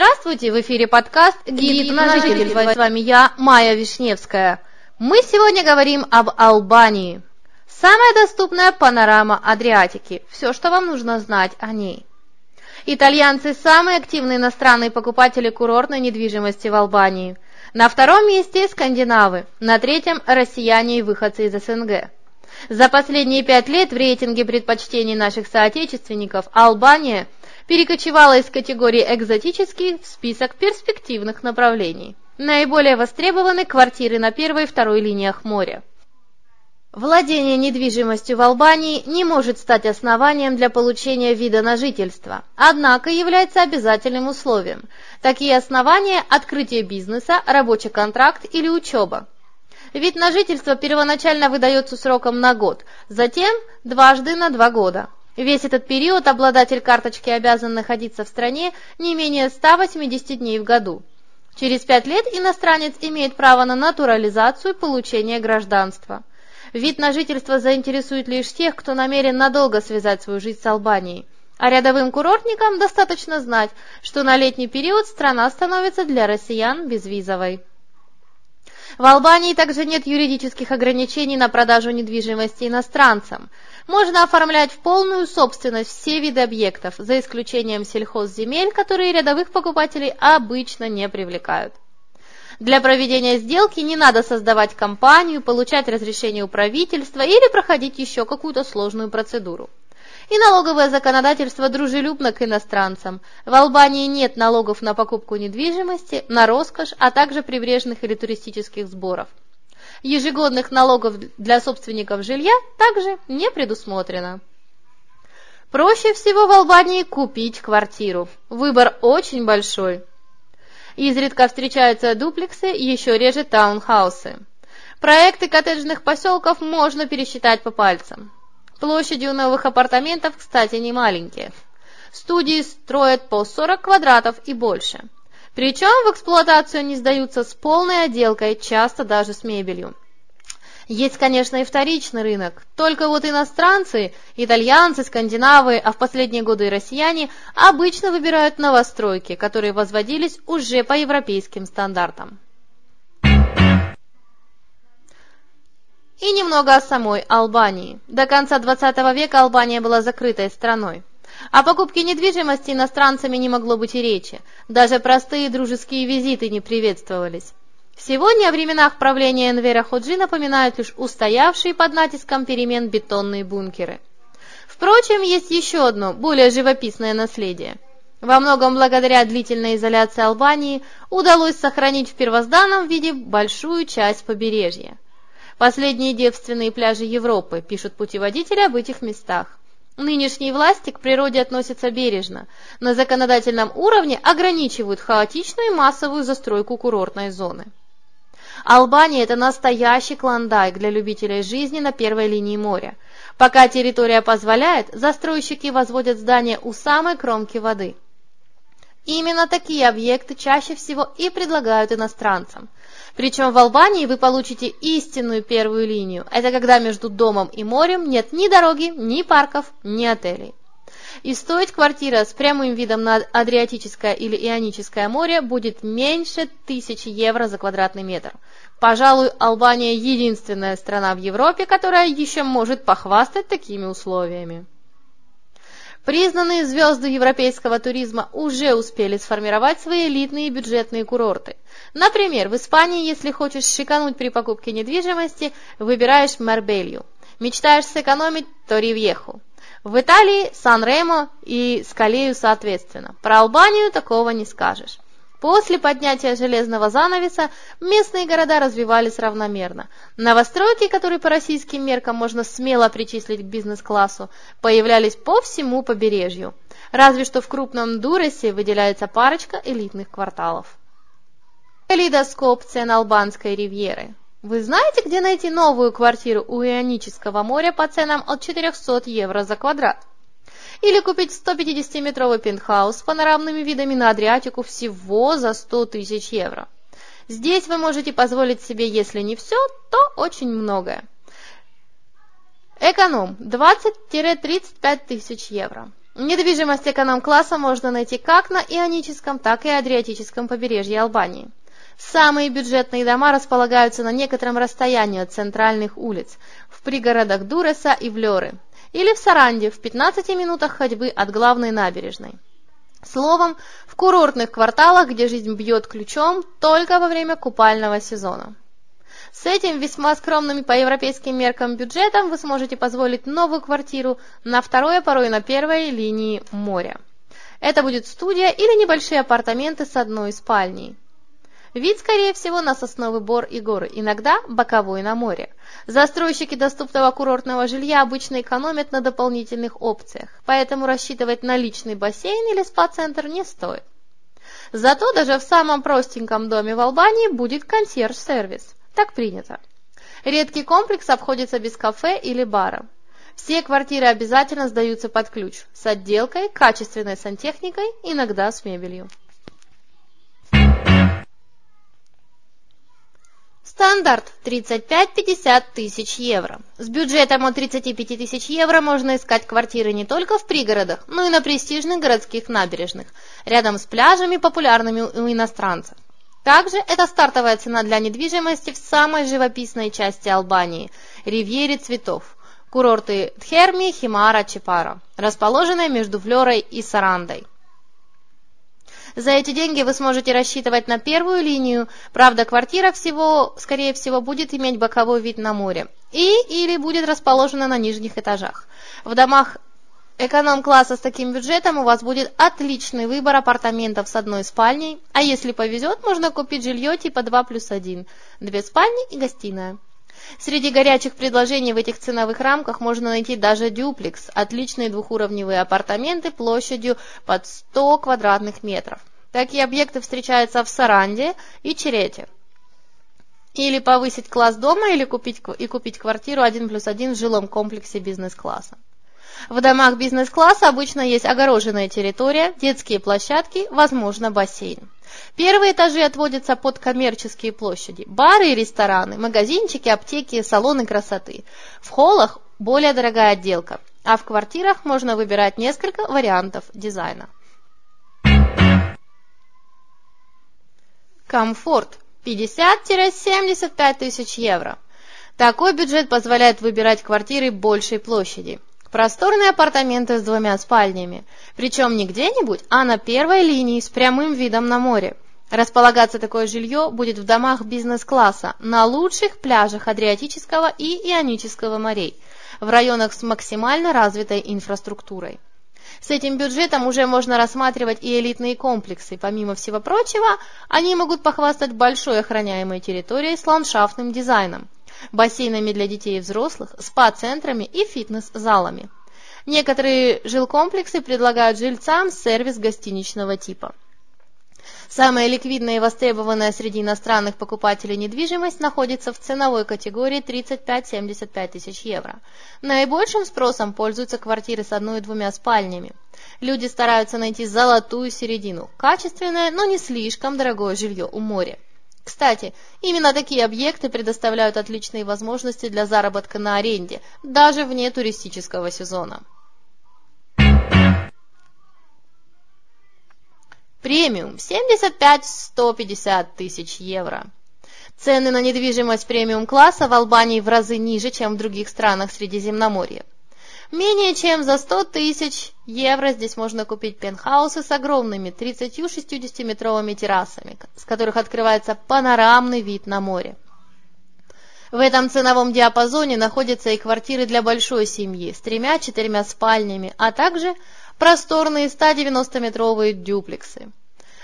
Здравствуйте, в эфире подкаст «Гид на жительство». С вами я, Майя Вишневская. Мы сегодня говорим об Албании. Самая доступная панорама Адриатики. Все, что вам нужно знать о ней. Итальянцы – самые активные иностранные покупатели курортной недвижимости в Албании. На втором месте – скандинавы, на третьем – россияне и выходцы из СНГ. За последние пять лет в рейтинге предпочтений наших соотечественников Албания перекочевала из категории «экзотический» в список перспективных направлений. Наиболее востребованы квартиры на первой и второй линиях моря. Владение недвижимостью в Албании не может стать основанием для получения вида на жительство, однако является обязательным условием. Такие основания – открытие бизнеса, рабочий контракт или учеба. Вид на жительство первоначально выдается сроком на год, затем дважды на два года. Весь этот период обладатель карточки обязан находиться в стране не менее 180 дней в году. Через пять лет иностранец имеет право на натурализацию и получение гражданства. Вид на жительство заинтересует лишь тех, кто намерен надолго связать свою жизнь с Албанией. А рядовым курортникам достаточно знать, что на летний период страна становится для россиян безвизовой. В Албании также нет юридических ограничений на продажу недвижимости иностранцам. Можно оформлять в полную собственность все виды объектов, за исключением сельхозземель, которые рядовых покупателей обычно не привлекают. Для проведения сделки не надо создавать компанию, получать разрешение у правительства или проходить еще какую-то сложную процедуру. И налоговое законодательство дружелюбно к иностранцам. В Албании нет налогов на покупку недвижимости, на роскошь, а также прибрежных или туристических сборов. Ежегодных налогов для собственников жилья также не предусмотрено. Проще всего в Албании купить квартиру. Выбор очень большой. Изредка встречаются дуплексы, еще реже таунхаусы. Проекты коттеджных поселков можно пересчитать по пальцам. Площади у новых апартаментов, кстати, не маленькие. Студии строят по 40 квадратов и больше. Причем в эксплуатацию они сдаются с полной отделкой, часто даже с мебелью. Есть, конечно, и вторичный рынок. Только вот иностранцы, итальянцы, скандинавы, а в последние годы и россияне обычно выбирают новостройки, которые возводились уже по европейским стандартам. И немного о самой Албании. До конца 20 века Албания была закрытой страной. О покупке недвижимости иностранцами не могло быть и речи. Даже простые дружеские визиты не приветствовались. Сегодня о временах правления Энвера Ходжи напоминают лишь устоявшие под натиском перемен бетонные бункеры. Впрочем, есть еще одно, более живописное наследие. Во многом благодаря длительной изоляции Албании удалось сохранить в первозданном виде большую часть побережья. Последние девственные пляжи Европы, пишут путеводители об этих местах. Нынешние власти к природе относятся бережно, на законодательном уровне ограничивают хаотичную и массовую застройку курортной зоны. Албания – это настоящий клондайк для любителей жизни на первой линии моря. Пока территория позволяет, застройщики возводят здания у самой кромки воды. Именно такие объекты чаще всего и предлагают иностранцам. Причем в Албании вы получите истинную первую линию. Это когда между домом и морем нет ни дороги, ни парков, ни отелей. И стоить квартира с прямым видом на Адриатическое или Ионическое море будет меньше тысячи евро за квадратный метр. Пожалуй, Албания единственная страна в Европе, которая еще может похвастать такими условиями. Признанные звезды европейского туризма уже успели сформировать свои элитные бюджетные курорты. Например, в Испании, если хочешь шикануть при покупке недвижимости, выбираешь Марбелью. Мечтаешь сэкономить – Торивьеху. В Италии Сан-Ремо и Скалею соответственно. Про Албанию такого не скажешь. После поднятия железного занавеса местные города развивались равномерно. Новостройки, которые по российским меркам можно смело причислить к бизнес-классу, появлялись по всему побережью. Разве что в крупном Дуресе выделяется парочка элитных кварталов. Калейдоскоп цен албанской ривьеры. Вы знаете, где найти новую квартиру у Ионического моря по ценам от 400 евро за квадрат? Или купить 150-метровый пентхаус с панорамными видами на Адриатику всего за 100 тысяч евро? Здесь вы можете позволить себе, если не все, то очень многое. Эконом 20-35 тысяч евро. Недвижимость эконом-класса можно найти как на Ионическом, так и Адриатическом побережье Албании. Самые бюджетные дома располагаются на некотором расстоянии от центральных улиц, в пригородах Дуреса и Влёры, или в Саранде, в 15 минутах ходьбы от главной набережной. Словом, в курортных кварталах, где жизнь бьет ключом только во время купального сезона. С этим весьма скромным по европейским меркам бюджетом вы сможете позволить новую квартиру на второй, порой на первой линии моря. Это будет студия или небольшие апартаменты с одной спальней. Вид, скорее всего, на сосновый бор и горы, иногда боковой на море. Застройщики доступного курортного жилья обычно экономят на дополнительных опциях, поэтому рассчитывать на личный бассейн или спа-центр не стоит. Зато даже в самом простеньком доме в Албании будет консьерж-сервис. Так принято. Редкий комплекс обходится без кафе или бара. Все квартиры обязательно сдаются под ключ, с отделкой, качественной сантехникой, иногда с мебелью. Стандарт 35-50 тысяч евро. С бюджетом от 35 тысяч евро можно искать квартиры не только в пригородах, но и на престижных городских набережных, рядом с пляжами, популярными у иностранцев. Также это стартовая цена для недвижимости в самой живописной части Албании – Ривьере цветов, курорты Тхерми, Химара, Чепара, расположенные между Флерой и Сарандой. За эти деньги вы сможете рассчитывать на первую линию, правда квартира всего, скорее всего, будет иметь боковой вид на море и или будет расположена на нижних этажах. В домах эконом-класса с таким бюджетом у вас будет отличный выбор апартаментов с одной спальней, а если повезет, можно купить жилье типа 2 плюс 1, две спальни и гостиная. Среди горячих предложений в этих ценовых рамках можно найти даже дюплекс, отличные двухуровневые апартаменты площадью под 100 квадратных метров. Такие объекты встречаются в Саранде и Черете. Или повысить класс дома, или купить, и купить квартиру 1 плюс 1 в жилом комплексе бизнес-класса. В домах бизнес-класса обычно есть огороженная территория, детские площадки, возможно бассейн. Первые этажи отводятся под коммерческие площади, бары и рестораны, магазинчики, аптеки, салоны красоты. В холлах более дорогая отделка, а в квартирах можно выбирать несколько вариантов дизайна. Комфорт 50-75 тысяч евро. Такой бюджет позволяет выбирать квартиры большей площади. Просторные апартаменты с двумя спальнями, причем не где-нибудь, а на первой линии с прямым видом на море. Располагаться такое жилье будет в домах бизнес-класса, на лучших пляжах Адриатического и Ионического морей, в районах с максимально развитой инфраструктурой. С этим бюджетом уже можно рассматривать и элитные комплексы. Помимо всего прочего, они могут похвастать большой охраняемой территорией с ландшафтным дизайном – бассейнами для детей и взрослых, спа-центрами и фитнес-залами. Некоторые жилкомплексы предлагают жильцам сервис гостиничного типа. Самая ликвидная и востребованная среди иностранных покупателей недвижимость находится в ценовой категории 35-75 тысяч евро. Наибольшим спросом пользуются квартиры с одной и двумя спальнями. Люди стараются найти золотую середину – качественное, но не слишком дорогое жилье у моря. Кстати, именно такие объекты предоставляют отличные возможности для заработка на аренде, даже вне туристического сезона. Премиум 75-150 тысяч евро. Цены на недвижимость премиум-класса в Албании в разы ниже, чем в других странах Средиземноморья. Менее чем за 100 тысяч евро здесь можно купить пентхаусы с огромными 30-60-метровыми террасами, с которых открывается панорамный вид на море. В этом ценовом диапазоне находятся и квартиры для большой семьи с тремя-четырьмя спальнями, а также просторные 190-метровые дюплексы.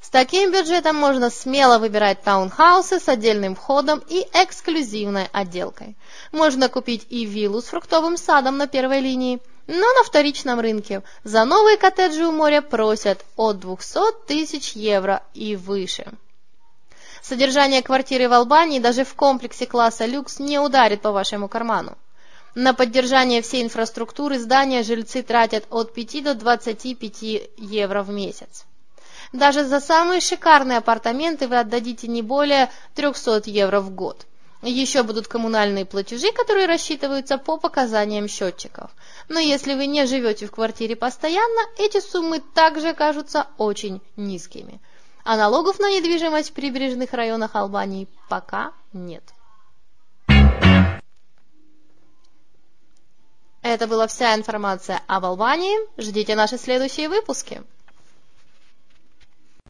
С таким бюджетом можно смело выбирать таунхаусы с отдельным входом и эксклюзивной отделкой. Можно купить и виллу с фруктовым садом на первой линии, но на вторичном рынке за новые коттеджи у моря просят от 200 тысяч евро и выше. Содержание квартиры в Албании даже в комплексе класса люкс не ударит по вашему карману. На поддержание всей инфраструктуры здания жильцы тратят от 5 до 25 евро в месяц. Даже за самые шикарные апартаменты вы отдадите не более 300 евро в год. Еще будут коммунальные платежи, которые рассчитываются по показаниям счетчиков. Но если вы не живете в квартире постоянно, эти суммы также кажутся очень низкими. А налогов на недвижимость в прибрежных районах Албании пока нет. Это была вся информация об Албании. Ждите наши следующие выпуски.